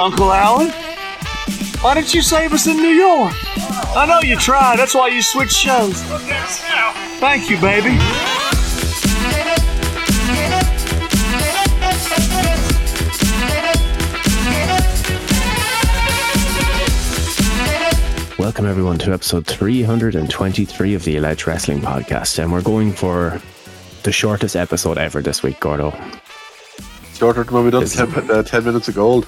Uncle Alan? Why didn't you save us in New York? I know you tried. That's why you switched shows. Thank you, baby. Welcome, everyone, to episode 323 of the Alleged Wrestling Podcast. And we're going for the shortest episode ever this week, Gordo. Shorter than when we done 10, uh, 10 minutes of gold.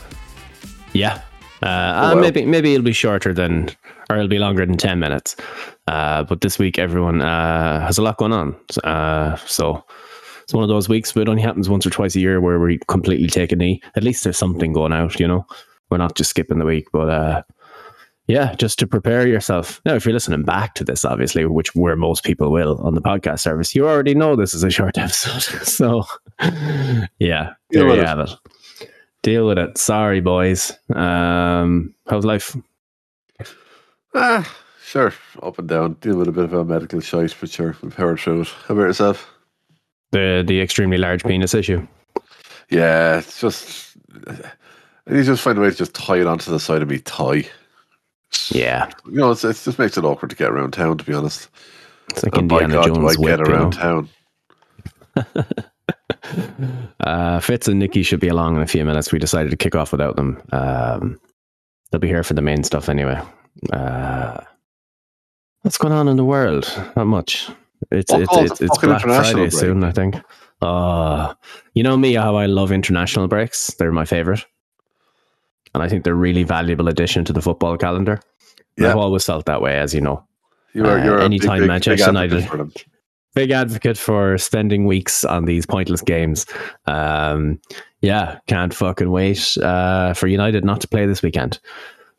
Yeah. Uh, uh, well. maybe maybe it'll be shorter than, or it'll be longer than 10 minutes. Uh, but this week, everyone uh, has a lot going on. Uh, so it's one of those weeks, but it only happens once or twice a year where we completely take a knee. At least there's something going out, you know? We're not just skipping the week, but uh, yeah, just to prepare yourself. Now, if you're listening back to this, obviously, which where most people will on the podcast service, you already know this is a short episode. so, yeah, there you it. have it. Deal with it. Sorry, boys. Um, how's life? Ah, sure. Up and down. Deal with a bit of a medical shite, but sure. We've powered through it. How about yourself? The the extremely large penis issue. Yeah, it's just. I need to just find a way to just tie it onto the side of me tie. Yeah, You know, it's, it just makes it awkward to get around town, to be honest. it's like And by Indiana God, do Jones I whip. get You know? around town? Uh, Fitz and Nikki should be along in a few minutes. We decided to kick off without them. Um, they'll be here for the main stuff anyway. Uh, what's going on in the world? Not much. It's it's it's, it's Black Friday break. soon, I think. Uh, you know me, how I love international breaks. They're my favorite, and I think they're a really valuable addition to the football calendar. And I've always felt that way, as you know. You are, Uh, you're a anytime big, big, Manchester big United- for them. Big advocate for spending weeks on these pointless games. Um, yeah, can't fucking wait uh, for United not to play this weekend.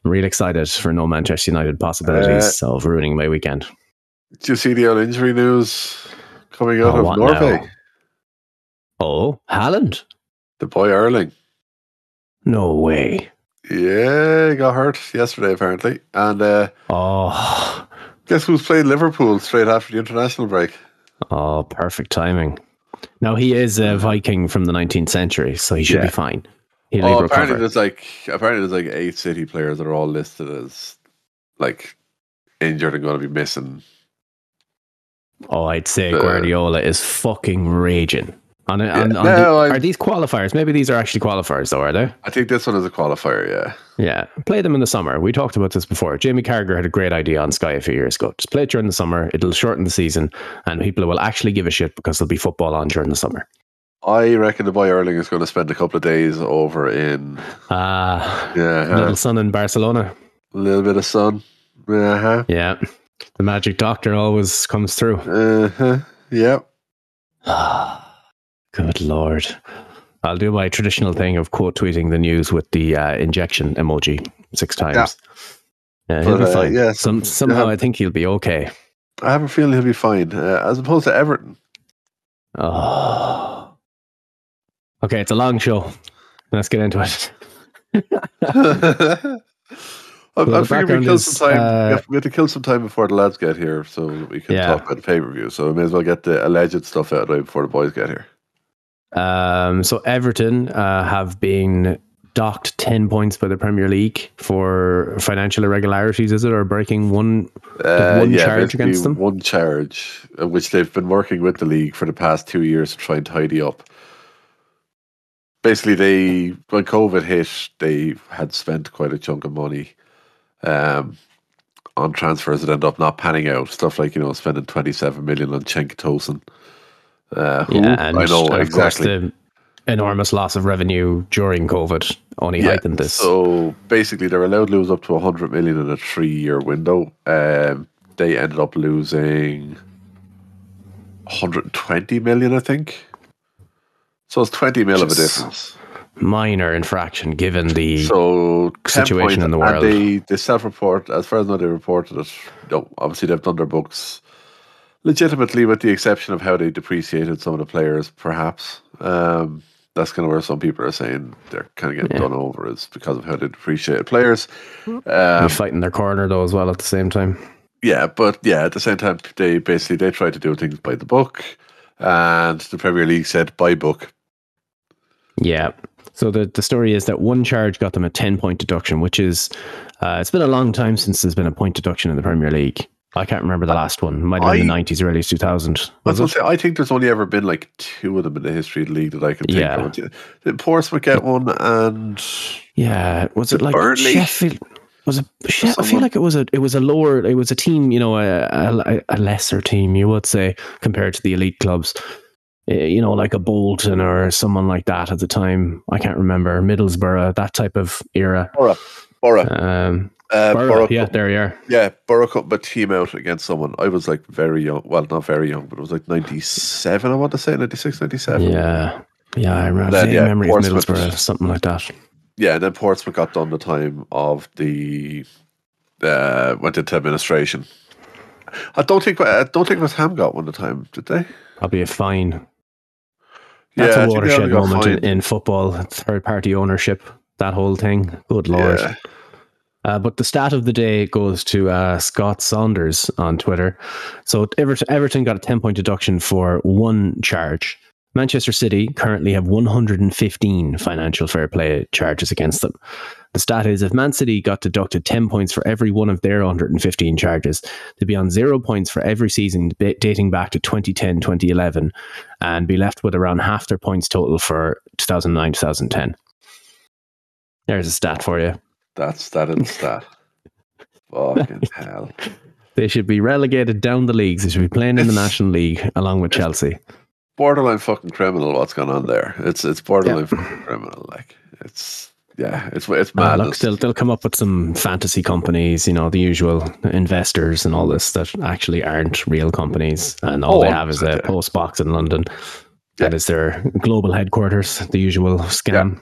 I'm really excited for no Manchester United possibilities of ruining my weekend. Did you see the old injury news coming out Oh, of Norway? now? Oh, Haaland? The boy Erling. No way. Yeah, he got hurt yesterday apparently. And uh, Oh, guess who's playing Liverpool straight after the international break? Oh, perfect timing. Now he is a Viking from the 19th century, so he should Yeah. be fine. He'll Oh, recover. apparently there's like apparently there's like eight City players that are all listed as like injured and going to be missing. Oh, I'd say Uh, Guardiola is fucking raging. On, a, Yeah, on no, the- are these qualifiers? Maybe these are actually qualifiers, though, are they? I think this one is a qualifier. Yeah, Yeah, play them in the summer. We talked about this before. Jamie Carragher had a great idea on Sky a few years ago. Just play it during the summer. It'll shorten the season, and people will actually give a shit because there'll be football on during the summer. I reckon the boy Erling is going to spend a couple of days over in Ah, yeah uh, little son in Barcelona. a little bit of sun. Uh huh. Yeah, the magic doctor always comes through. Uh huh. Yep. Good lord. I'll do my traditional thing of quote tweeting the news with the uh, injection emoji six times. Yeah, he'll But, be uh, fine. yeah, Some, somehow. I think he'll be okay. I have a feeling he'll be fine, uh, as opposed to Everton. Oh. Okay, it's a long show. Let's get into it. I, Well, I the figured we kill is, some time. uh, we have- we have to kill some time before the lads get here, so we can Yeah. talk about the pay per view. So we may as well get the alleged stuff out of the way before the boys get here. Um, so Everton uh, have been docked 10 points by the Premier League for financial irregularities, is it? Or breaking one. Uh, one yeah, charge against them? One charge, uh, which they've been working with the league for the past two years to try and tidy up. Basically, they when COVID hit, they had spent quite a chunk of money um, on transfers that end up not panning out. Stuff like you know spending twenty seven million on Cenk Tosun. Uh, who, Yeah, and, I know and of course exactly. the enormous loss of revenue during COVID only heightened this. So basically, they're allowed to lose up to 100 million in a three year window. Um, they ended up losing 120 million, I think. So it's 20 mil of a difference. Minor infraction given the. So situation points, in the and world. They, they self report, as far as I know, they reported it. No, obviously, they've done their books legitimately, with the exception of how they depreciated some of the players, perhaps. Um, that's kind of where some people are saying they're kind of getting Yeah. done over is because of how they depreciated players. Um, fighting their corner though as well at the same time. yeah, but yeah, at the same time, they basically they tried to do things by the book, and the Premier League said by book. Yeah. So the, the story is that one charge got them a 10 point deduction, which is, uh, it's been a long time since there's been a point deduction in the Premier League. I can't remember the last one. It might have been the I- 90s, early 2000. I, Was was gonna it? say, I think there's only ever been like two of them in the history of the league that I can think Yeah. of. Did Portsmouth get one? And Yeah. Was it like Burnley? Sheffield? Was it? She- I feel like it was a it was a lower it was a team you know a, a, a lesser team you would say compared to the elite clubs, Eh, you know like a Bolton or someone like that at the time. I can't remember Middlesbrough that type of era. Boro, Boro, Um, uh, Boro, Boro, yeah, there you are. yeah, Boro cut my team out against someone. I was like very young. Well, not very young, but it was like 97, I want to say, 96, 97. Yeah, yeah, I remember. Then, vague yeah, memory of Middlesbrough, something like that. Yeah, and then Portsmouth got done the time of the uh, went into administration. I don't think I don't think West Ham got one at the time, did they? Probably a fine. That's yeah, I a think they watershed moment in, in football. Third party ownership, that whole thing. Good lord. Yeah. Uh, but the stat of the day goes to uh, Scott Saunders on Twitter. So Everton, Everton got a 10 point deduction for one charge. Manchester City currently have 115 financial fair play charges against them. The stat is if Man City got deducted 10 points for every one of their 115 charges, they'd be on zero points for every season dating back to 2010 2011 and be left with around half their points total for 2009 2010. There's a stat for you. That's that is stat. Fucking hell. They should be relegated down the leagues. They should be playing in the National League along with Chelsea. Borderline fucking criminal what's going on there. It's it's borderline fucking criminal. Like it's yeah, it's it's Uh, madness. look, they'll, they'll come up with some fantasy companies, you know, the usual investors and all this that actually aren't real companies. And all Oh, they have is a yeah. post box in London. That Yeah. is their global headquarters, the usual scam.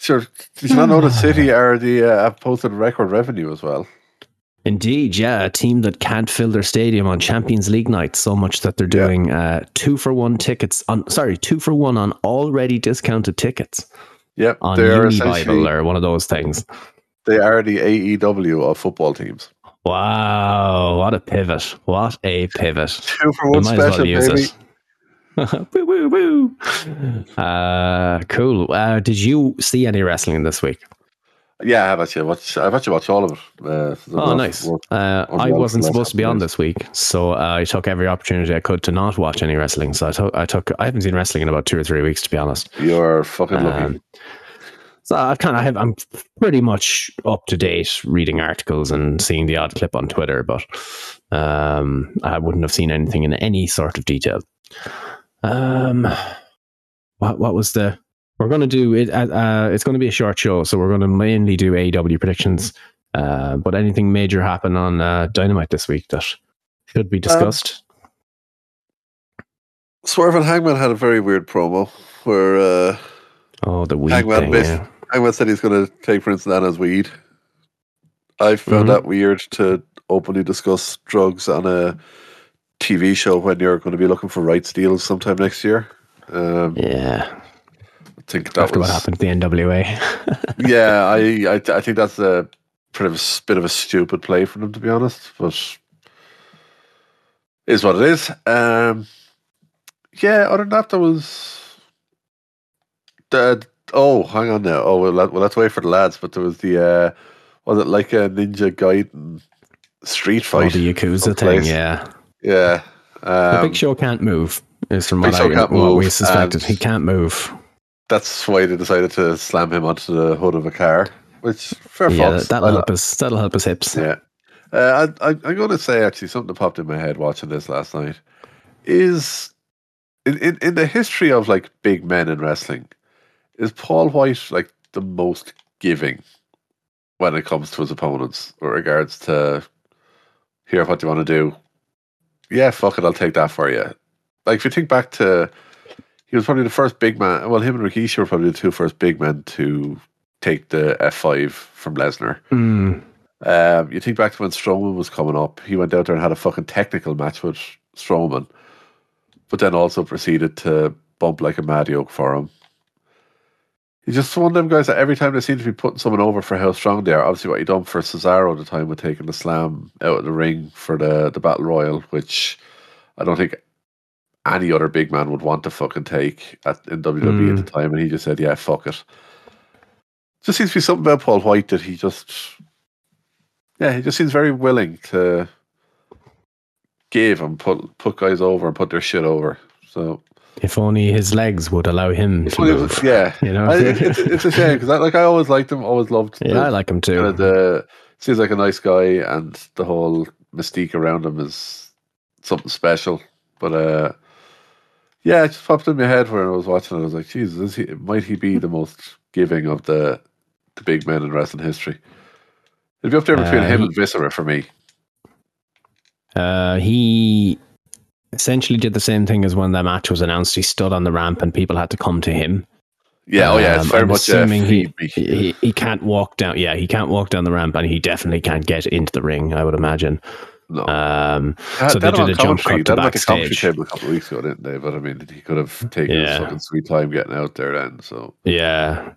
Sure. Did you not know that City are the uh, have posted record revenue as well? Indeed, yeah. A team that can't fill their stadium on Champions League night so much that they're Yeah. doing uh, two for one tickets on, sorry, two for one on already discounted tickets Yep, on they are or one of those things. they are the AEW of football teams. Wow, what a pivot. What a pivot. Two for one well special, use baby. it. woo, woo, woo. Uh, cool. Uh, did you see any wrestling this week? Yeah, I've actually watched. I've actually watched all of it. Uh, Oh, enough nice. work. Uh, I wasn't supposed to be on this week, so uh, I took every opportunity I could to not watch any wrestling. So I took, I took, I haven't seen wrestling in about two or three weeks, to be honest. You're fucking lucky. Um, so I kind of have, I'm pretty much up to date reading articles and seeing the odd clip on Twitter, but um, I wouldn't have seen anything in any sort of detail. Um, what what was the? We're going to do it. Uh, uh, it's going to be a short show, so we're going to mainly do AEW predictions. Uh, but anything major happen on uh, Dynamite this week that should be discussed? Swerve and Hangman had a very weird promo where uh, oh, the weed Hangman thing. Yeah. Hangman said he's going to take Prince Nana's weed. I found Mhm. that weird to openly discuss drugs on a TV show when you're going to be looking for rights deals sometime next year. Um, yeah. I think that After was what happened to the NWA. yeah, I, I I think that's a bit of a s- bit of a stupid play for them to be honest, but is what it is. Um, yeah, other than that, there was the oh, hang on now. Oh, well, let, well, let's wait for the lads. But there was the uh, was it like a Ninja Gaiden street fight? Oh, fight? the Yakuza thing, yeah. Yeah, The um, Big Show can't move, is from what, I, what we suspected. He can't move. that's why they decided to slam him onto the hood of a car. Which fair Yeah, that'll I- help us. That'll help his hips. Yeah. Uh, I, I, I'm going to say actually something that popped in my head watching this last night is in, in, in the history of like big men in wrestling, is Paul White like the most giving when it comes to his opponents with regards to here what do you want to do? Yeah, fuck it, I'll take that for you. Like if you think back to he was probably the first big man well him and Rikishi were probably the two first big men to take the F five from Lesnar. Mm, Um, you think back to when Strowman was coming up, he went out there and had a fucking technical match with Strowman, but then also proceeded to bump like a mad yoke for him. He's just one of them guys that every time they seem to be putting someone over for how strong they are. Obviously, what he done for Cesaro at the time with taking the slam out of the ring for the, the Battle Royal, which I don't think any other big man would want to fucking take at in WWE at Mm. the time, and he just said, "Yeah, fuck it." Just seems to be something about Paul White that he just, yeah, he just seems very willing to give and put put guys over and put their shit over. So If only his legs would allow him to Well, move. yeah, You know? I, it's, it's a shame because like I always liked him, always loved. yeah, the- I like him kind of too. the seems like a nice guy, and the whole mystique around him is something special. But uh, yeah, it just popped in my head when I was watching it. I was like, Jesus, he, might he be the most giving of the the big men in wrestling history? It'd be up there between Uh, him he- and Viscera for me. Uh, he essentially did the same thing as when that match was announced. He stood on the ramp and people had to come to him. Yeah, oh yeah, it's Um, very I'm much assuming he, he he can't walk down. Yeah, he can't walk down the ramp, and he definitely can't get into the ring. I would imagine. No, Um, That- so they did a jump cut to that went to commentary backstage. table a couple of weeks ago, didn't they? But I mean, he could have taken Yeah. his fucking sweet time getting out there then. So yeah,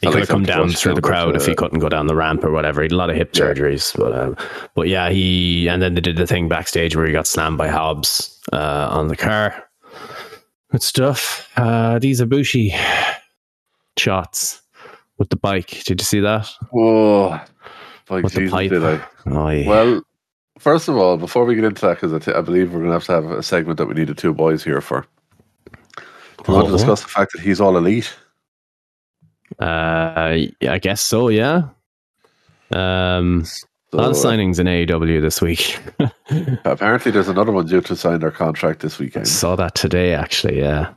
he could have come down through the crowd if he couldn't go down the ramp or whatever. He had a lot of hip Yeah. surgeries, but um, but yeah, he and then they did the thing backstage where he got slammed by Hobbs uh, on the car. Good stuff. Uh, these Ibushi shots with the bike. Did you see that? Oh, by With the Jesus, did I? Oh, yeah. Well, first of all, before we get into that, because I, th- I believe we're going to have to have a segment that we need the two boys here for. Do you want to discuss the fact that he's all elite? Uh, I guess so. Yeah. Um, a lot of So, uh, signings in AEW this week. apparently, there's another one due to sign their contract this weekend. Saw that today, actually. Yeah.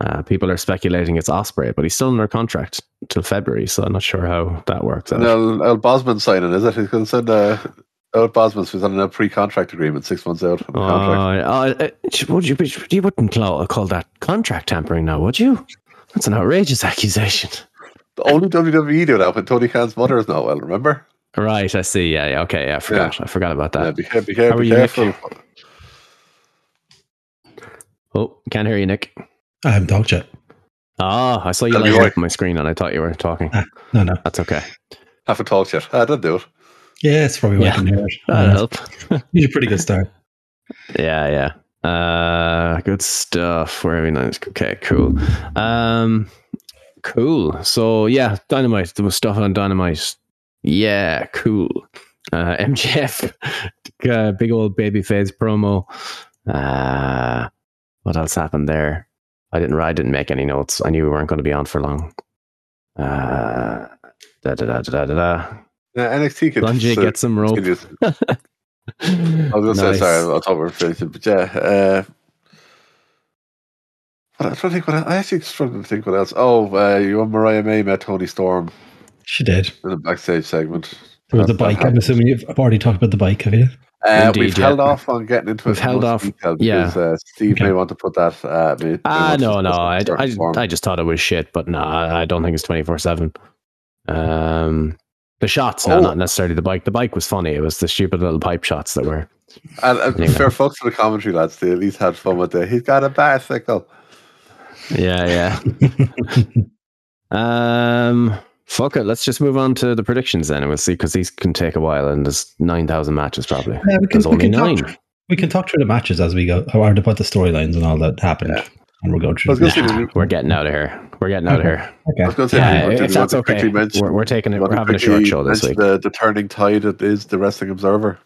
Uh, people are speculating it's Ospreay, but he's still under contract till February, so I'm not sure how that works out. El, El Bosman signing, is it? He's going to send uh, El Bosman who's on a pre-contract agreement six months out from the contract. Uh, uh, would you, you wouldn't call, call that contract tampering now, would you? That's an outrageous accusation. The only WWE do that when Tony Khan's mother is not well. Remember? Right, I see. Yeah, yeah. Okay, yeah, I forgot. I forgot about Yeah, that. be, care- be, How are be you, Nick? Oh, can't hear you, Nick. I haven't talked yet. Oh, I saw you That'll be light right. up my screen and I thought you were talking. Ah, no, no. That's okay. I Haven't talked yet. I didn't do it. Yeah, it's probably why Yeah. I can hear it. That'll Uh, help. He's a pretty good start. Yeah, yeah. Uh good stuff. Very nice. Okay, cool. Um cool. So yeah, dynamite. There was stuff on dynamite. Yeah, cool. Uh MJF uh, big old baby face promo. Uh what else happened there? I didn't I didn't make any notes. I knew we weren't going to be on for long. Uh da da da da da da. Yeah, NXT could Lungy uh, gets some rope. continue- I was going to Nice. say sorry. I thought we were finishing, but yeah. Uh, I'm trying to think. What I actually struggling to think what else. Oh, uh, you and Mariah May met Toni Storm She did. in the backstage segment. There was the That- that bike. I'm assuming you've I've already talked about the bike, have you? Uh, Indeed, we've yeah. held off on getting into We've it. held off, detail yeah. because uh, Steve Okay. may want to put that. Uh, may, may Ah, no, no. I, in certain I. I just thought it was shit, but no, I I don't think it's 24 7. Um, the shots, no, Oh. not necessarily the bike. The bike was funny. It was the stupid little pipe shots that were. And, and Anyway. fair fucks to the commentary lads. They at least had fun with it. He's got a bicycle. Yeah, yeah. um, fuck it. Let's just move on to the predictions then, and we'll see because these can take a while, and there's 9,000 matches probably. Yeah, we can, There's we only can talk nine. through, we can talk through the matches as we go, or about the storylines and all that happened. Yeah. And we'll go I through. was the going to say, Nah, we're getting out of here. We're getting out of here. I was Okay. going to say, Yeah, do you want to- if do that's okay. We're, we're taking it. you want We're to having a quickly short show this week. The, the turning tide that is the Wrestling Observer.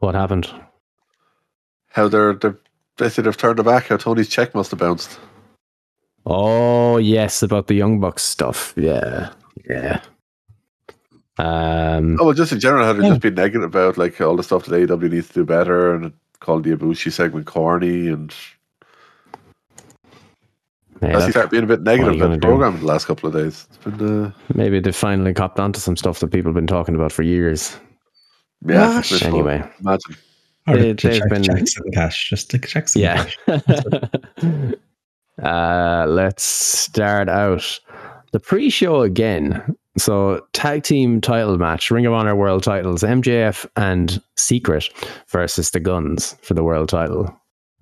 What happened? How they're, they're they said they've turned it back. How Tony's check must have bounced. Oh yes, about the Young Bucks stuff. Yeah, yeah. Um, Oh, well, just in general, how they're Oh. just been negative about like all the stuff that AEW needs to do better and called the Ibushi segment corny and yeah, as he that's- started being a bit negative you about the program the last couple of days. It's been uh, maybe they finally copped onto some stuff that people have been talking about for years. yeah. What? it's. Anyway, imagine. Or They- they've check, been- check some cash. Just to check some yeah. cash. uh, let's start out the pre-show again. So tag team title match, Ring of Honor World Titles, MJF and Secret versus the Guns for the world title.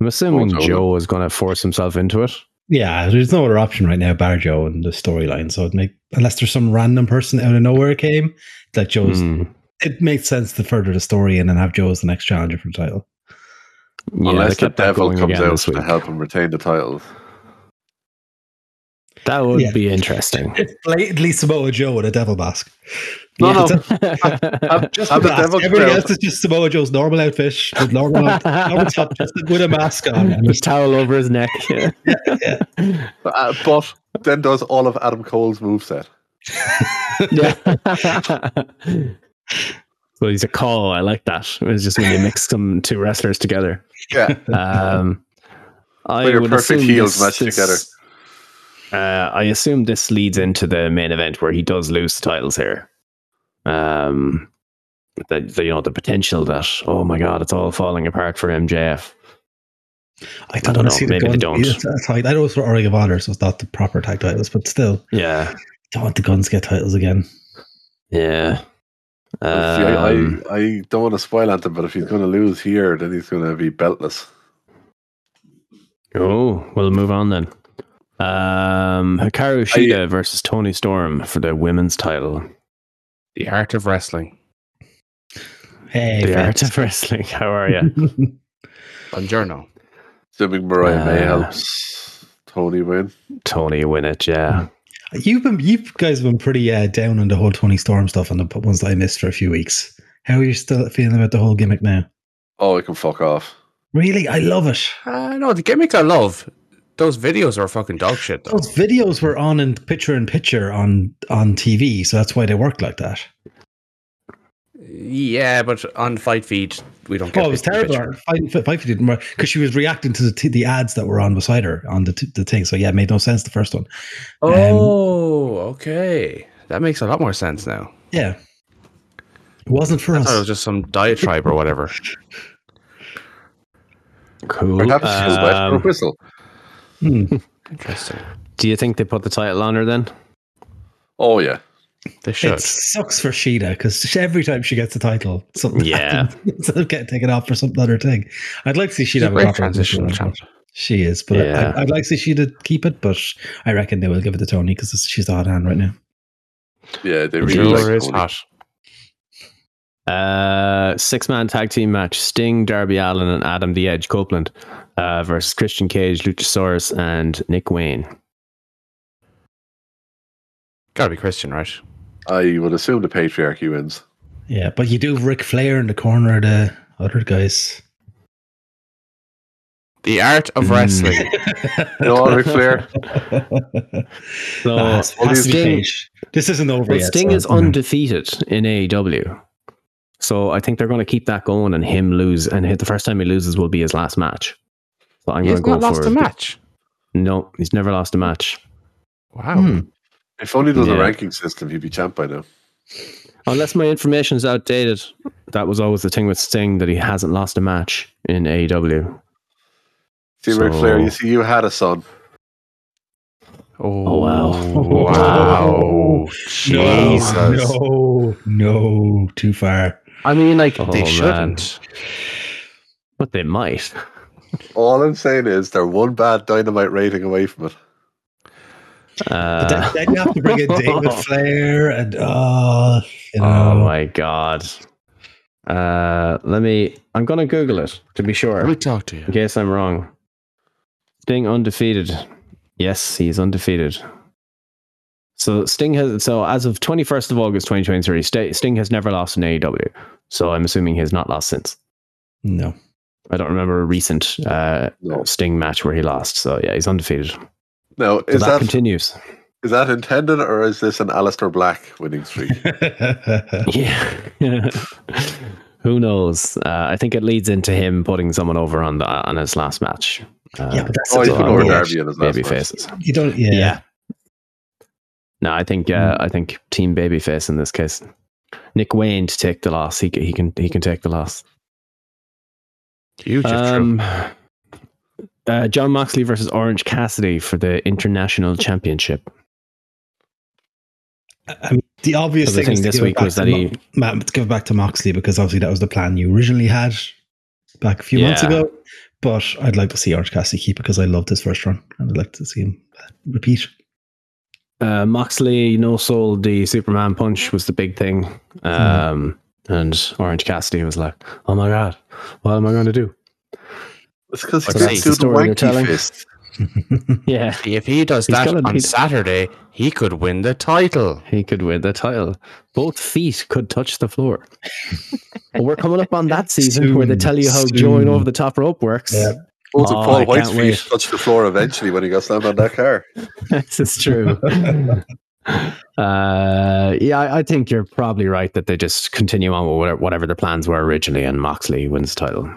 I'm assuming Oh, Joe. Joe is going to force himself into it. Yeah, there's no other option right now, bar Joe and the storyline. So it make unless there's some random person out of nowhere came that Joe's. Hmm. It makes sense to further the story and then have Joe as the next challenger for the title. Yeah, Unless they the devil comes out to help him retain the titles. That would Yeah. be interesting. It's blatantly Samoa Joe with a devil mask. No, Yeah. no. Have, Just have the the mask. devil come Everything else is just Samoa Joe's normal outfit with normal, normal top, just with a mask on. And With towel over his neck. Yeah. Uh, but then does all of Adam Cole's moveset. yeah. so he's a call. I like that. It's just when you mix them two wrestlers together. Yeah. Um, I When your would perfect assume heels this- match this- together. Uh, I assume this leads into the main event where he does lose the titles here. Um, the, the you know the potential that oh my god, it's all falling apart for MJF. I don't don't, know, to see the maybe they don't. It's I know it's for Ring of Honor, so it's not the proper tag titles, but still, Yeah, don't want the guns to get titles again. yeah. See, I, Um, I, I don't want to spoil anything, but if he's going to lose here, then he's going to be beltless. oh, we'll move on then. Um, Hikaru Shida versus Toni Storm for the women's title. The art of wrestling. Hey, the art of wrestling. How are you? Buongiorno. Assuming Mariah May Uh, helps Toni win. Toni win it. Yeah. You've been, you guys have been pretty uh, down on the whole Toni Storm stuff and the ones that I missed for a few weeks. How are you still feeling about the whole gimmick now? Oh, I can fuck off. Really, I love it. Uh, no, the gimmick I love. Those videos are fucking dog shit, though. Those videos were on in picture in picture on on TV, so that's why they work like that. Yeah, but on Fight Feed, we don't get Oh, it was terrible. picture. Fight, fight, didn't work because she was reacting to the t- the ads that were on beside her on the t- the thing. So yeah, it made no sense the first one. Oh, okay. That makes a lot more sense now. Yeah, it wasn't for us. I thought it was just some diatribe or whatever. Cool. Perhaps she's wet for a Um, whistle. Hmm. Interesting. do you think they put the title on her then? Oh, yeah. They should. It sucks for Shida because every time she gets the title, something Yeah. happens instead of getting taken off for some other thing. I'd like to see Shida a have a great transitional transition. champ. She is, but Yeah. I, I'd like to see Shida keep it. But I reckon they will give it to Toni because she's the hot hand right now. Yeah, they Sure really like Sure is Toni. hot. Uh, six man tag team match: Sting, Darby Allin, and Adam the Edge Copeland uh, versus Christian Cage, Luchasaurus, and Nick Wayne. Gotta be Christian, right? I would assume the patriarchy wins. Yeah, but you do have Ric Flair in the corner of the other guys. The art of Mm. wrestling. No, Ric Flair. So Nah, it has to be Sting, This isn't over well, yet. Sting so, is you know. undefeated in AEW. So I think they're going to keep that going and him lose. And hit the first time he loses will be his last match. So I'm going He's to go not lost for a match. No, he's never lost a match. Wow. Hmm. If only there was a ranking system, he'd be champ by now. Unless my information is outdated, that was always the thing with Sting that he hasn't lost a match in AEW. See, Ric Flair, you see, you had a son. Oh, wow. Wow. Jesus. No, no, too far. I mean, like, Oh, they shouldn't. But they might. All I'm saying is they're one bad dynamite rating away from it. But Uh, then, then you have to bring in David Flair and uh, you know, oh my god. Uh, let me. I'm going to Google it to be sure. Let me talk to you. In case I'm wrong. Sting undefeated. Yes, he's undefeated. So Sting has so as of 21st of August 2023, St- Sting has never lost in AEW. So I'm assuming he has not lost since. no. I don't remember a recent uh, No. Sting match where he lost. So yeah, he's undefeated. So Now, is that, that, continues. is that intended or is this an Aleister Black winning streak? Yeah. Who knows? Uh, I think it leads into him putting someone over on the on his last match. Uh, yeah, but that's oh, he's the put on over. Darby in his last baby match. faces. You don't. Yeah. Yeah. No, I think uh, I think team babyface in this case. Nick Wayne to take the loss. He he can he can take the loss. Huge. Um, uh, Jon Moxley versus Orange Cassidy for the international championship. I mean, the obvious So the thing, thing is to this give week back was to that Mo- he Matt, to give back to Moxley because obviously that was the plan you originally had back a few months ago. But I'd like to see Orange Cassidy keep it because I loved his first run, and I'd like to see him uh, repeat. Uh, Moxley no sold the Superman punch was the big thing. Um, and Orange Cassidy was like, "Oh my god, what am I going to do?" It's because Let's he's see. doing The story they're wanky telling. fist. Yeah, If he does He's that gonna on be- Saturday, he could win the title. he could win the title. Both feet could touch the floor. But we're coming up on that season where they tell you how soon. join over the top rope works. Yeah. Both of Oh, I Paul can't White's feet wait. touched the floor eventually when he got slammed on that car. this is true. Uh, yeah, I I think you're probably right that they just continue on with whatever, whatever the plans were originally, and Moxley wins the title.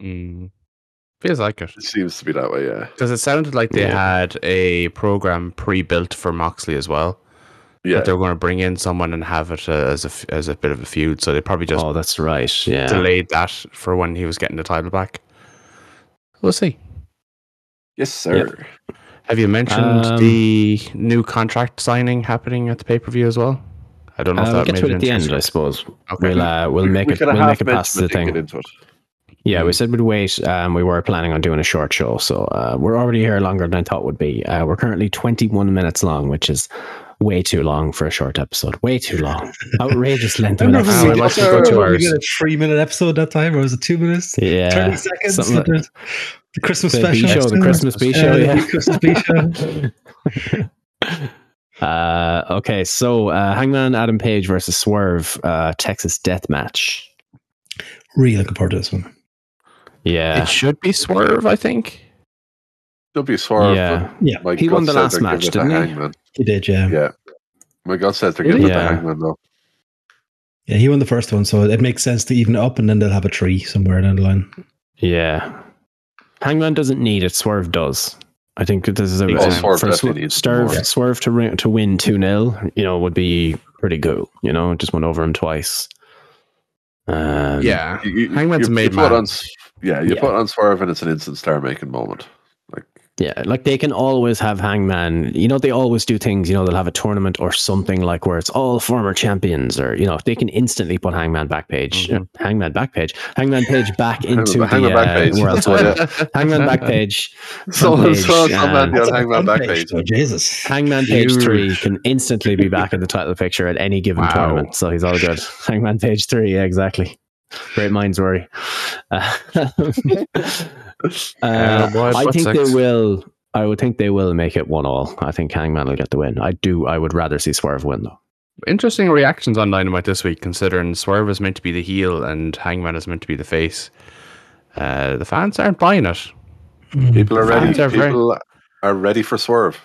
Mm. Feels like it. It seems to be that way, yeah. Because it sounded like they Yeah. had a program pre-built for Moxley as well. Yeah. That they were going to bring in someone and have it uh, as a f- as a bit of a feud. So they probably just oh, that's right. Yeah, delayed that for when he was getting the title back. We'll see. Yes, sir. Have you mentioned Um, the new contract signing happening at the pay per view as well? I don't know Uh, if we'll get made to it it at the end, I suppose. Okay. We'll uh, we'll make we it we'll make it past the mentioned it to thing. into it. Yeah, we said we'd wait. Um, we were planning on doing a short show, so uh, we're already here longer than I thought would be. Uh, we're currently 21 minutes long, which is way too long for a short episode. Way too long. Outrageous length of an Remember when we episode. might did- go two we hours. did a three minute episode that time, or was it two minutes? Yeah, 30 seconds? like- the, the Christmas the special. Show, the Christmas B show. Uh, Yeah. the Christmas B show. Uh, okay, so uh, Hangman Adam Page versus Swerve uh, Texas Death Match. Really looking forward to this one. Yeah, It should be Swerve, I think. Don't be swerve. yeah. Yeah, My He gut won the last match, didn't he? Hangman. He did, yeah. yeah. Yeah. My gut says they're getting giving he? it to Yeah. Hangman though. Yeah, he won the first one, so it makes sense to even it up, and then they'll have a tree somewhere down the line. Yeah. Hangman doesn't need it. Swerve does. I think this is a Oh, Swerve for definitely Swer- Swerve, more. Swerve to ri- to win two 0 You know, would be pretty cool. You know, just went over him twice. Um, yeah. You, you, Hangman's you, made you put on, yeah, you Yeah. put on swerve and it's an instant star making moment. Like Yeah, like they can always have Hangman. You know, they always do things. You know, they'll have a tournament or something like where it's all former champions, or you know, they can instantly put Hangman back page, Mhm. Hangman back page, Hangman page back into Mm-hmm. Hangman the uh, page. world That's what title. Hangman back page. so page, so and- Hangman back page. Oh, Jesus. Hangman Page Huge. 3 can instantly be back in the title picture at any given Wow. tournament. So he's all good. Hangman Page 3, yeah, exactly. Great minds worry. Uh, uh, boy, I think sex. they will. I would think they will make it one all. I think Hangman will get the win. I do. I would rather see Swerve win though. Interesting reactions on Dynamite this week, considering Swerve is meant to be the heel and Hangman is meant to be the face. Uh, the fans aren't buying it. People are ready. Fans are very- People are ready for swerve.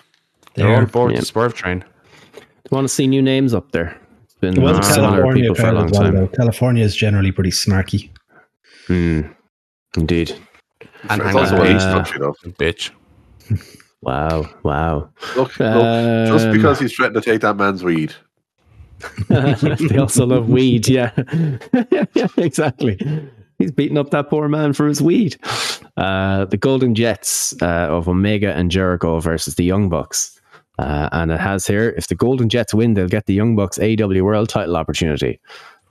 They're all There. aboard Yeah. the Swerve train. Do you want to see new names up there? It's been There was a Uh, similar California people for a long as well, time. though. California is generally pretty snarky. Hmm. Indeed. And it's Hangman also a Page. beach country. Bitch. Wow. Wow. Look, look, just Um, because he's threatened to take that man's weed. they also love weed. Yeah, yeah, exactly. He's beating up that poor man for his weed. Uh, the Golden Jets uh, of Omega and Jericho versus the Young Bucks. Uh, and it has here if the Golden Jets win, they'll get the Young Bucks AW World title opportunity.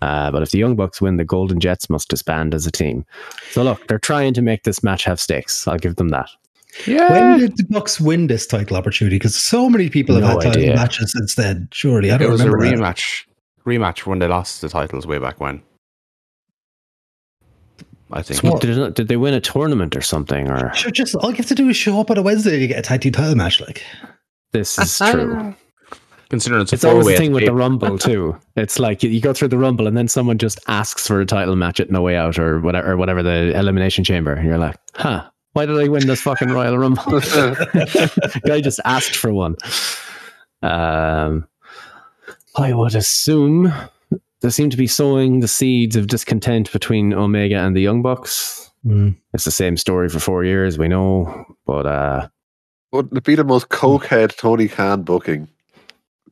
Uh, but if the Young Bucks win, the Golden Jets must disband as a team. So look, they're trying to make this match have stakes. I'll give them that. Yeah. When did the Bucks win this title opportunity? Because so many people have No had title idea. matches since then. Surely, I it don't it was a remember. that. rematch. Rematch when they lost the titles way back when. I think. Smart. Did, it- did they win a tournament or something? Or Sure, just all you have to do is show up on a Wednesday and you get a tag team title match. Like, this is true. Considering it's a It's always the thing with the. Rumble too. It's like you, you go through the Rumble and then someone just asks for a title match at No Way Out or whatever, or whatever the Elimination Chamber. And you're like, huh? Why did I win this fucking Royal Rumble? Guy just asked for one. Um, I would assume they seem to be sowing the seeds of discontent between Omega and the Young Bucks. mm, It's the same story for four years, we know, but uh, Wouldn't it be the most cokehead Tony Khan booking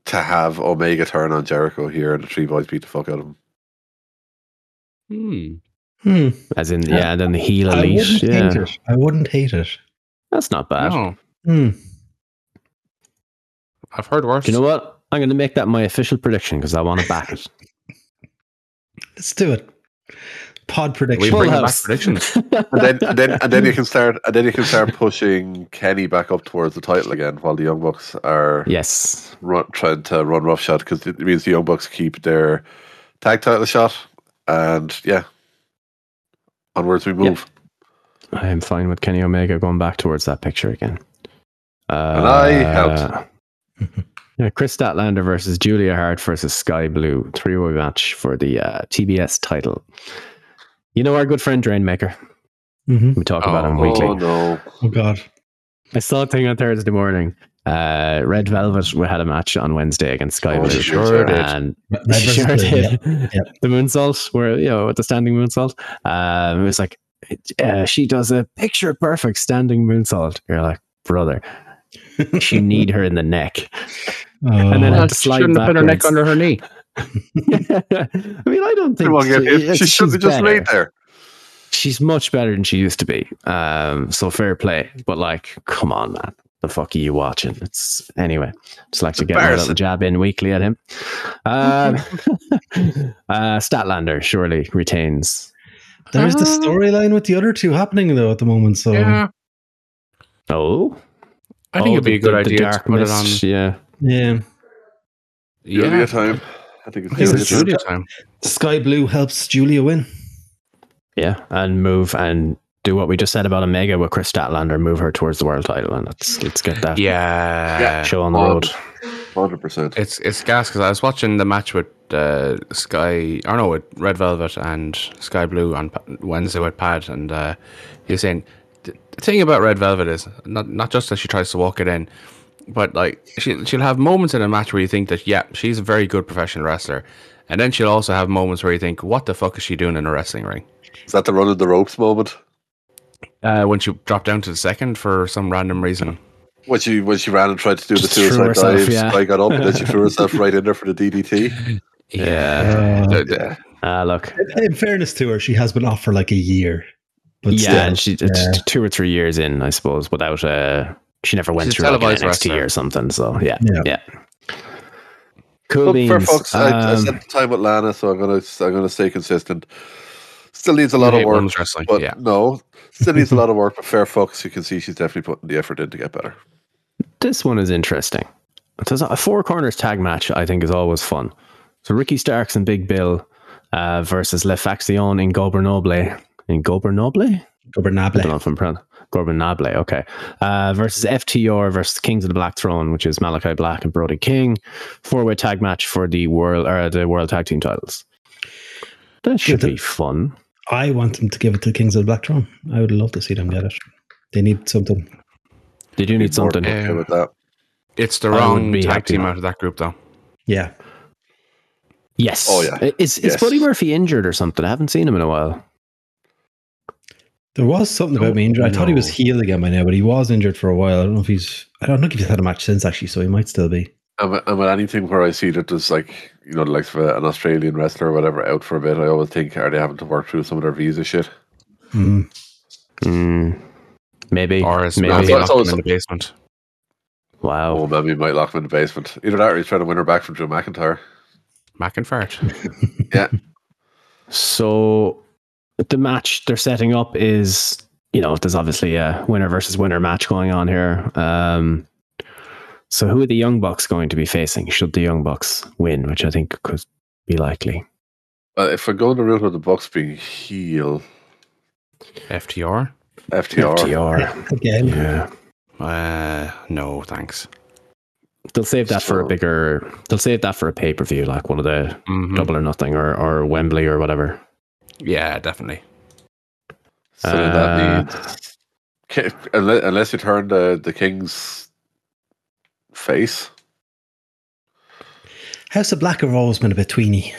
to have Omega turn on Jericho here and the three boys beat the fuck out of him? Hmm. hmm. as in yeah, and then the heel I elite, wouldn't yeah, hate it. I wouldn't hate it. that's not bad. No, Hmm. I've heard worse. Do you know what? I'm going to make that my official prediction because I want to back it. Let's do it. Pod we prediction. Full bring back predictions. And then, and then, and then you can start, and then you can start pushing Kenny back up towards the title again, while the Young Bucks are yes. run, trying to run roughshod because it means the Young Bucks keep their tag title shot, and yeah, onwards we move. I am fine with Kenny Omega going back towards that picture again. Uh, And I helped. Yeah, Kris Statlander versus Julia Hart versus Skye Blue three way match for the uh, TBS title. You know our good friend Drainmaker. hmm We talk about him Oh. weekly. Oh no. Oh God. I saw a thing on Thursday morning. Uh, Red Velvet had a match on Wednesday against Skye Oh, Blue. she sure did. And Red She versus sure Blue, did. yeah. Yep. The moonsault, where you know, with the standing moonsault, um, it was like uh, she does a picture perfect standing moonsault. You're like, brother, you need her in the neck, Oh, and then had to she slide shouldn't have put her neck under her knee. I mean, I don't think Come on, get. She should have just better. laid there. She's much better than she used to be. Um, so fair play, but like, come on, man. The fuck are you watching? It's anyway. Just like to get my Embarrassing. little jab in weekly at him. Um, uh, Statlander surely retains. There's the Uh, storyline with the other two happening though at the moment. So Yeah, Oh, I think Oh, it'd be the- a good the- the idea to dark put it on. mist, Yeah, yeah, Julia Yeah, time. I think it's I think Julia it's. Julia time. Skye Blue helps Julia win. yeah, and move and do what we just said about Omega with Kris Statlander. Move her towards the world title, and let's let's get that Yeah, show on the road. Hundred percent. It's it's gas because I was watching the match with uh, Skye, or no, with Red Velvet and Skye Blue on Wednesday with Pad, and uh, he was saying the the thing about Red Velvet is not not just that she tries to walk it in, but like she she'll have moments in a match where you think that yeah she's a very good professional wrestler, and then she'll also have moments where you think what the fuck is she doing in a wrestling ring? Is that the run of the ropes moment? Uh, when she dropped down to the second for some random reason. When she when she ran and tried to do Just the threw suicide herself, dive, yeah. Skye got up and then she threw herself right in there for the DDT. Yeah. The- the- Yeah. Ah, look, In fairness to her, she has been off for like a year. But yeah, still, and she yeah. two or three years in, I suppose, without uh she never went She's a through like an NXT wrestler. or something. So yeah, Yeah. yeah. Cool Look, beans. for folks, I, I Um, spent time with Lana, so I'm gonna I'm gonna stay consistent. Still needs a lot of work, wrestling, but yeah. no, still needs a lot of work. But fair folks, you can see she's definitely putting the effort in to get better. this one is interesting. There's a four corners tag match. I think is always fun. So Ricky Starks and Big Bill uh, versus Le Faction in Gobernoble. In Gobernoble? I Gobernable. don't know if I'm pronouncing Gorbernable, okay. Uh, versus FTR versus Kings of the Black Throne, which is Malakai Black and Brody King. Four way tag match for the world or the world tag team titles. That should Good. be fun. I want them to give it to the Kings of the Black Throne. I would love to see them get it. They need something. They do need something. okay with that. It's the wrong tag team out of that group though. Yeah. Yes. Oh, yeah. Is, is Yes. Buddy Murphy injured or something? I haven't seen him in a while. There was something about me injured. I thought he was No. healed again by now, but he was injured for a while. I don't know if he's. I don't know if he's had a match since actually, so he might still be. And with, and with anything where I see that there's like you know like for an Australian wrestler or whatever out for a bit, I always think are they having to work through some of their visa shit? Mm. Mm, maybe. Or is maybe. Maybe So- him in the basement. Wow. Oh, maybe might lock him in the basement. Either that or he's trying to win her back from Joe McIntyre. Mac and fart. So the match they're setting up is, you know, there's obviously a winner versus winner match going on here. Um, so who are the Young Bucks going to be facing? Should the Young Bucks win, which I think could be likely? Uh, if we're going the route of the Bucks being heel, FTR? FTR, FTR. Again, Yeah. Uh, no, thanks. They'll save that for a bigger. They'll save that for a pay per view, like one of the Mhm. Double or Nothing or, or Wembley or whatever. Yeah, definitely. so Uh, that means unless, unless you turn the the King's face, House of Black have always been a bit tweeny.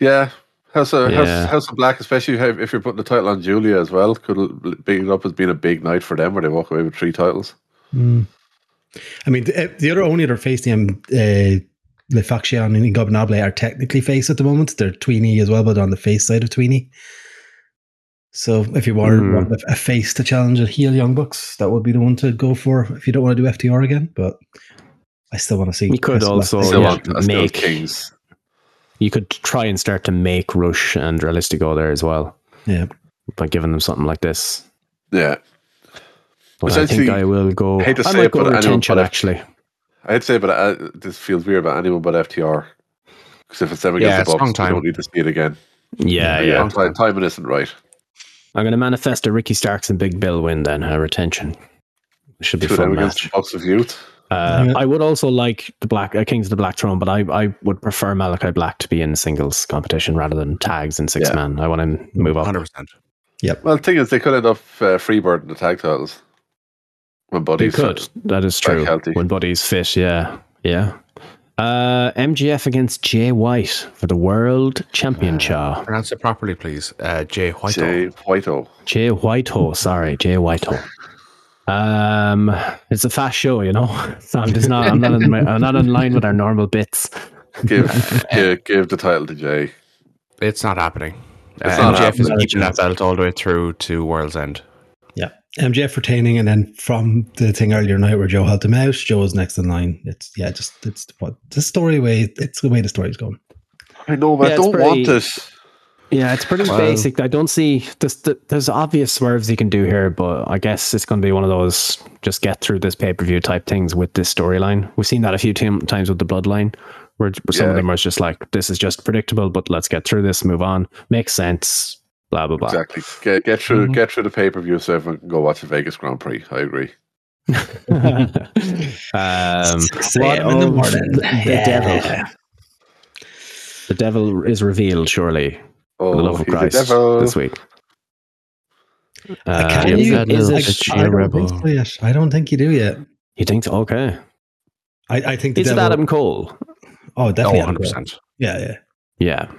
yeah. House of, Yeah. House, House of Black, especially if if you're putting the title on Julia as well, could be it up as being a big night for them where they walk away with three titles. Mm. I mean, the, the other only other face team, uh, Le Faction and Gobernable are technically face at the moment. They're tweeny as well, but on the face side of tweeny. So if you want, Hmm. want a face to challenge a heel Young Bucks, that would be the one to go for if you don't want to do FTR again. But I still want to see. You could House also- still yeah, want I still want make- Kings. You could try and start to make Rush and Dralistico there as well yeah. by giving them something like this. Yeah, But I think I will go. hate to I say might it, go but anyone retention but if- actually. I'd say, but uh, this feels weird about anyone but FTR. Because if it's them against Yeah, the it's Bucks, wrong we time. don't need to see it again. Yeah, But yeah. yeah, time, timing isn't right. I'm going to manifest a Ricky Starks and Big Bill win then, a retention. Should be Two fun them against the match. Bucks of Youth. Uh, Yeah. I would also like the Black uh, Kings of the Black Throne, but I, I would prefer Malakai Black to be in singles competition rather than tags and six Yeah. man. I want to move up. 100%. Yep. Well, the thing is, they could end up uh, freebird the tag titles when They Buddy's could. That is true. healthy. When bodies fit, yeah. Yeah. Uh, MJF against Jay White for the World Championship. Pronounce it properly, please. Uh, Jay White. Jay Whiteo. Jay Whitehall, sorry, Jay Whitehall. Um, it's a fast show, you know. So I'm just not. I'm not. In my, I'm not in line with our normal bits. Give, give give the title to Jay. It's not happening. Uh, It's not MJF is happening. keeping that belt all the way through to World's End. Yeah. MJF retaining, and then from the thing earlier night where Joe helped him out, Joe was next in line. It's yeah, just it's what the story way. It's the way the story's going. I know, but Yeah, I don't pretty- want this. Yeah, it's pretty Well- basic. I don't see there's there's obvious swerves you can do here, but I guess it's going to be one of those just get through this pay per view type things with this storyline. We've seen that a few tim- times with the Bloodline, where, where some of them are just like, "This is just predictable, but let's get through this, move on, makes sense." Blah blah blah. Exactly. Get get through Mhm. get through the pay per view so everyone can go watch the Vegas Grand Prix. I agree. um, 6 what in the morning. The, the Yeah. devil. The devil is revealed, surely. Oh, the love of Christ this week. Uh, Can you've you? had is it- such I, I don't rebel. think so yet. I don't think you do yet. you think so? Okay. I, I think the Is it Adam Cole? Oh, Oh, definitely. 100%. Yeah, yeah. Yeah.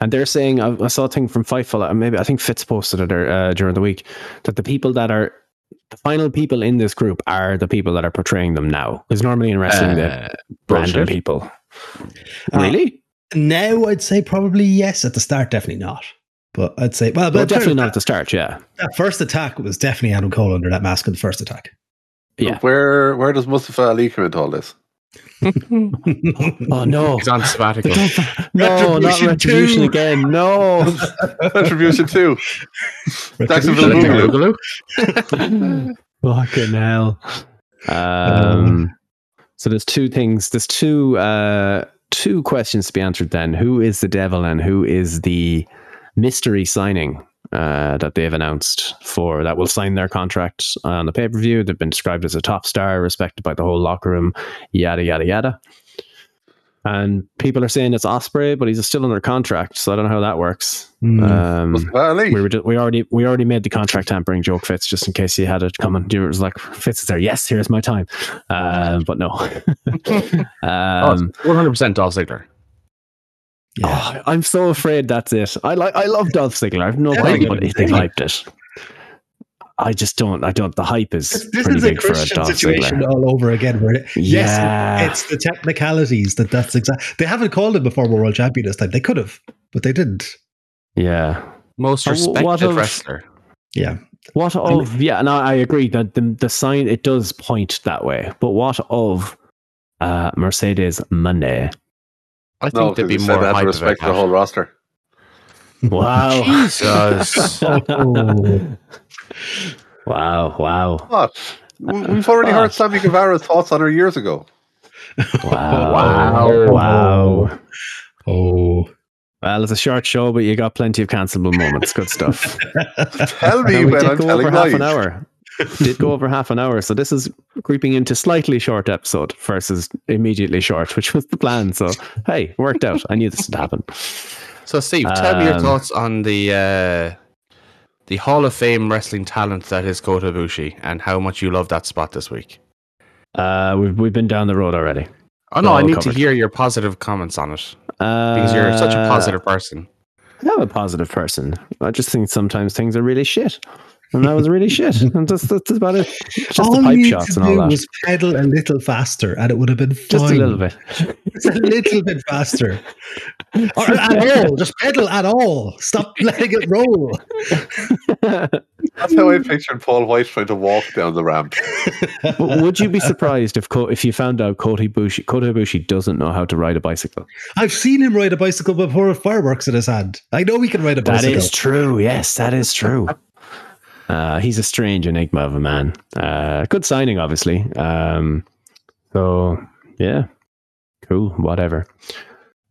And they're saying, I, I saw a thing from Fightful, uh, maybe I think Fitz posted it uh, during the week, that the people that are, the final people in this group are the people that are portraying them now. Because normally in wrestling, they're Uh, random bullshit. people. Uh, really? Now I'd say probably yes. At the start, definitely not. But I'd say well, Well, definitely not at the start, yeah. That first attack was definitely Adam Cole under that mask in the first attack. Yeah. Where where does Mustafa Ali come into all this? Oh, no. He's on sabbatical. no, not Retribution Retribution two. again. No. Retribution two. Jacksonville Retribution. Boogaloo. Fucking hell. Um, so there's two things. There's two uh, two questions to be answered. Then, who is the devil and who is the mystery signing uh, that they've announced for that will sign their contract on the pay per view? They've been described as a top star, respected by the whole locker room. Yada yada yada. And people are saying it's Ospreay, but he's still under contract, so I don't know how that works. Hmm. Um, Mustafa we were ju- we already we already made the contract tampering joke Fitz just in case you had it coming. You was like Fitz is there. Yes, here's my time. Um, but no. Oh, um, it's 100% Dolph Ziggler. Yeah. oh, I'm so afraid that's it. I like I love Dolph Ziggler. I've no Yeah, problem, you but do. if they've hyped it. I just don't. I don't. The hype is This, this pretty is a big for a Christian Dolph situation Ziggler. all over again. Where it, Yeah. yes, it's the technicalities that that's exact. They haven't called him before world champion this time. They could have, but they didn't. Yeah. Most respected what of- wrestler. Yeah, What of? Yeah. No, I agree that the the sign it does point that way. But what of uh, Mercedes Moné? I no, think there'd be because more they hype to respect the whole roster. Wow. Jesus. Oh. Wow, wow, What? We- We've already heard Sammy Guevara's thoughts on her years ago. wow, Wow. wow. oh, Well, it's a short show, but you got plenty of cancelable moments. Good stuff. Tell me we when I'm telling over half an hour. Did go over half an hour, so this is creeping into slightly short episode versus immediately short, which was the plan. So hey, worked out. I knew this would happen. So, Steve, tell me your Um, thoughts on the uh, the Hall of Fame wrestling talent that is Kota Ibushi and how much you love that spot this week. Uh, we've we've been down the road already. Oh no, I need covered. to hear your positive comments on it Uh, because you're such a positive person. I'm a positive person. I just think sometimes things are really shit. And that was really shit. And that's, that's about it. Just all the you pipe needed shots to and all do that. was pedal a little faster, and it would have been fine. Just a little bit. Just a little bit faster, or at all. Just pedal at all. Stop letting it roll. That's how I pictured Paul Wight trying to walk down the ramp. But would you be surprised if if you found out Kota Ibushi, Kota Ibushi doesn't know how to ride a bicycle? I've seen him ride a bicycle before with fireworks in his hand. I know he can ride a bicycle. is true. Yes, that is true. Uh, he's a strange enigma of a man. Uh, good signing, obviously. Um, so yeah, cool. Whatever.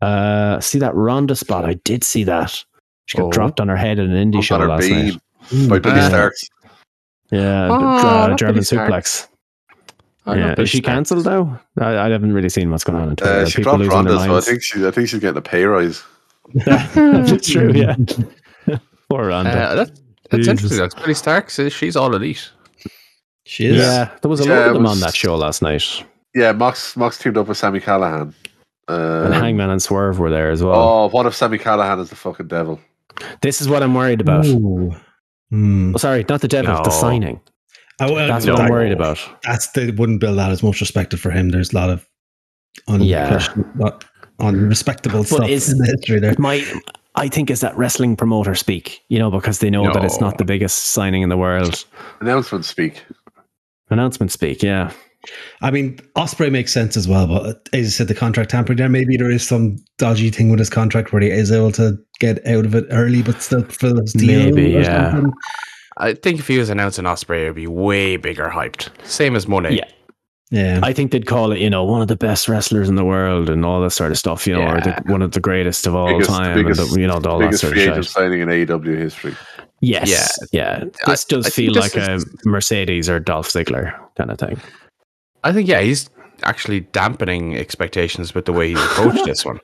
Uh, see that Ronda spot? I did see that. She got Oh. dropped on her head in an indie Up show last beam. night. by Billie Uh, Starkz. Yeah, Oh, uh, German Billie suplex. I yeah, is she cancelled now? I, I haven't really seen what's going on. in Twitter. Uh, she People dropped losing Ronda, their so I think she, I think she's getting a pay rise. That's true. Yeah, poor Ronda. Uh, that, that's interesting. That's Billie Starkz. uh, She's all elite. She is. yeah, there was a Yeah, lot it of them on that show last night. Yeah, Mox Mox teamed up with Sammy Callahan. And Um, Hangman and Swerve were there as well. oh, what if Sammy Callahan is the fucking devil? This is what I'm worried about. Ooh. Hmm. Oh, sorry, not the devil, the signing. I- I- That's no, what I'm that- worried about. That's they wouldn't build that as much respected for him. There's a lot of un- Yeah. question- not unrespectable stuff is- in the history there. My, I think is that wrestling promoter speak. You know, because they know that it's not the biggest signing in the world. Announcement speak. Announcement speak. Yeah, I mean, Ospreay makes sense as well, but as you said, the contract tampering there. Maybe there is some dodgy thing with his contract where he is able to get out of it early, but still fulfill his deal. Maybe, or yeah. something. I think if he was announcing Ospreay, it would be way bigger hyped. Same as Money. Yeah. Yeah. I think they'd call it, you know, one of the best wrestlers in the world and all this sort of stuff. You know, or the, one of the greatest of all Biggest- time, biggest- and the, you know, all that sort of free shit. agent signing in AEW history. Yes, yeah. I- This does I feel like this a Mercedes or Dolph Ziggler kind of thing. I think, yeah, he's actually dampening expectations with the way he's approached this one.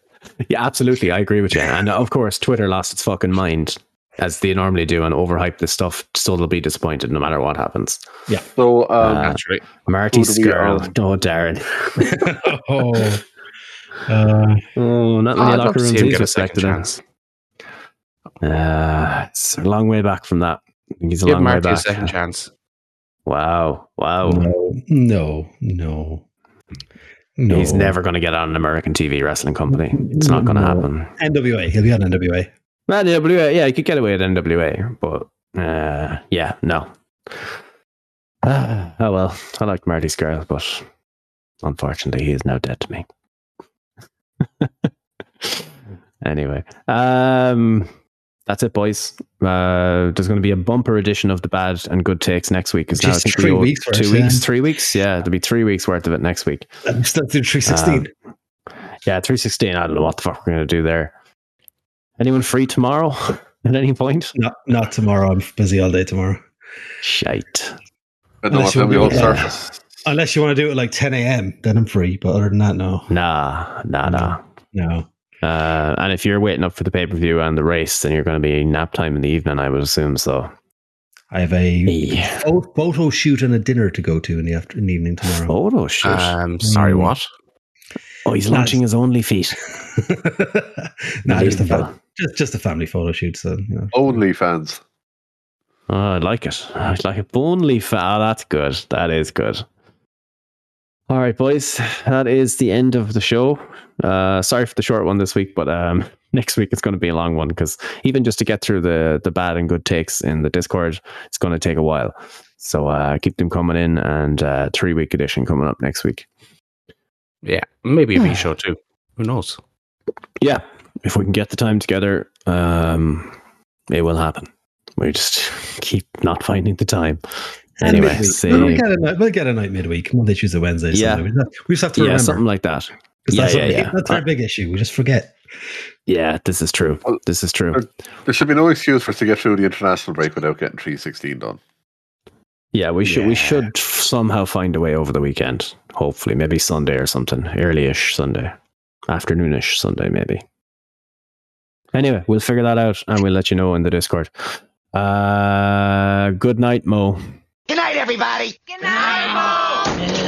Yeah, absolutely. I agree with you. And of course, Twitter lost its fucking mind as they normally do and overhype this stuff, so they'll be disappointed no matter what happens. Yeah. So um, Uh, Naturally. Marty Who do we Scurll. own? Oh, Darren. oh. Uh, Oh, not many I'd locker to see rooms him he's get a second respected in. chance. Uh, it's a long way back from that. I think he's a Give long way Marty a second chance. Wow. Wow. no, no, no, no. He's never going to get on an American TV wrestling company. It's not going to No. happen. NWA. He'll be on NWA. Well, NWA, yeah, you could get away at NWA, but uh, yeah, no. Ah, oh well, I like Marty Scurll, but unfortunately, he is now dead to me. anyway, um, that's it, boys. Uh, there's going to be a bumper edition of the bad and good takes next week. It's now a three weeks worth, two yeah. weeks, three weeks. Yeah, there'll be three weeks worth of it next week. Still doing 316. Yeah, 316. I don't know what the fuck we're going to do there. Anyone free tomorrow at any point? not not tomorrow. I'm busy all day tomorrow. Shite. I don't Unless you want to- surface. Unless you want to do it at like 10 a.m., then I'm free. But other than that, no, Nah, nah, nah. no. Uh, and if you're waiting up for the pay per view and the race, then you're going to be nap time in the evening, I would assume. So, I have a yeah. photo shoot and a dinner to go to in the after in the evening tomorrow. photo shoot. Um, sorry, Mm. what? oh, he's launching his only feet. nah, just a Unbelievable. fa- just just a family photo shoot. So you know. Only fans. Oh, I like it. I like it. Bone leaf. Oh, that's good. That is good. All right, boys. That is the end of the show. Uh, sorry for the short one this week, but um, next week it's going to be a long one because even just to get through the the bad and good takes in the Discord, it's going to take a while. So uh, keep them coming in, and uh, three week edition coming up next week. Yeah, maybe a V show too. Who knows? Yeah, if we can get the time together, um, it will happen. We just keep not finding the time. And Anyway, midweek. we'll, get a night, we'll get a night midweek, Monday, Tuesday, Wednesday. Yeah. Sunday. We just- have to yeah, remember. something like that. yeah, that's, yeah, our big- yeah. that's our big issue. We just forget. Yeah, this is true. Well, This is true. There should be no excuse for us to get through the international break without getting 316 done. Yeah, we should we should somehow find a way over the weekend. Hopefully, maybe Sunday or something, early-ish Sunday, afternoonish Sunday, maybe. Anyway, we'll figure that out and we'll let you know in the Discord. Uh, good night, Mo. Good night, everybody. Good night, Mom.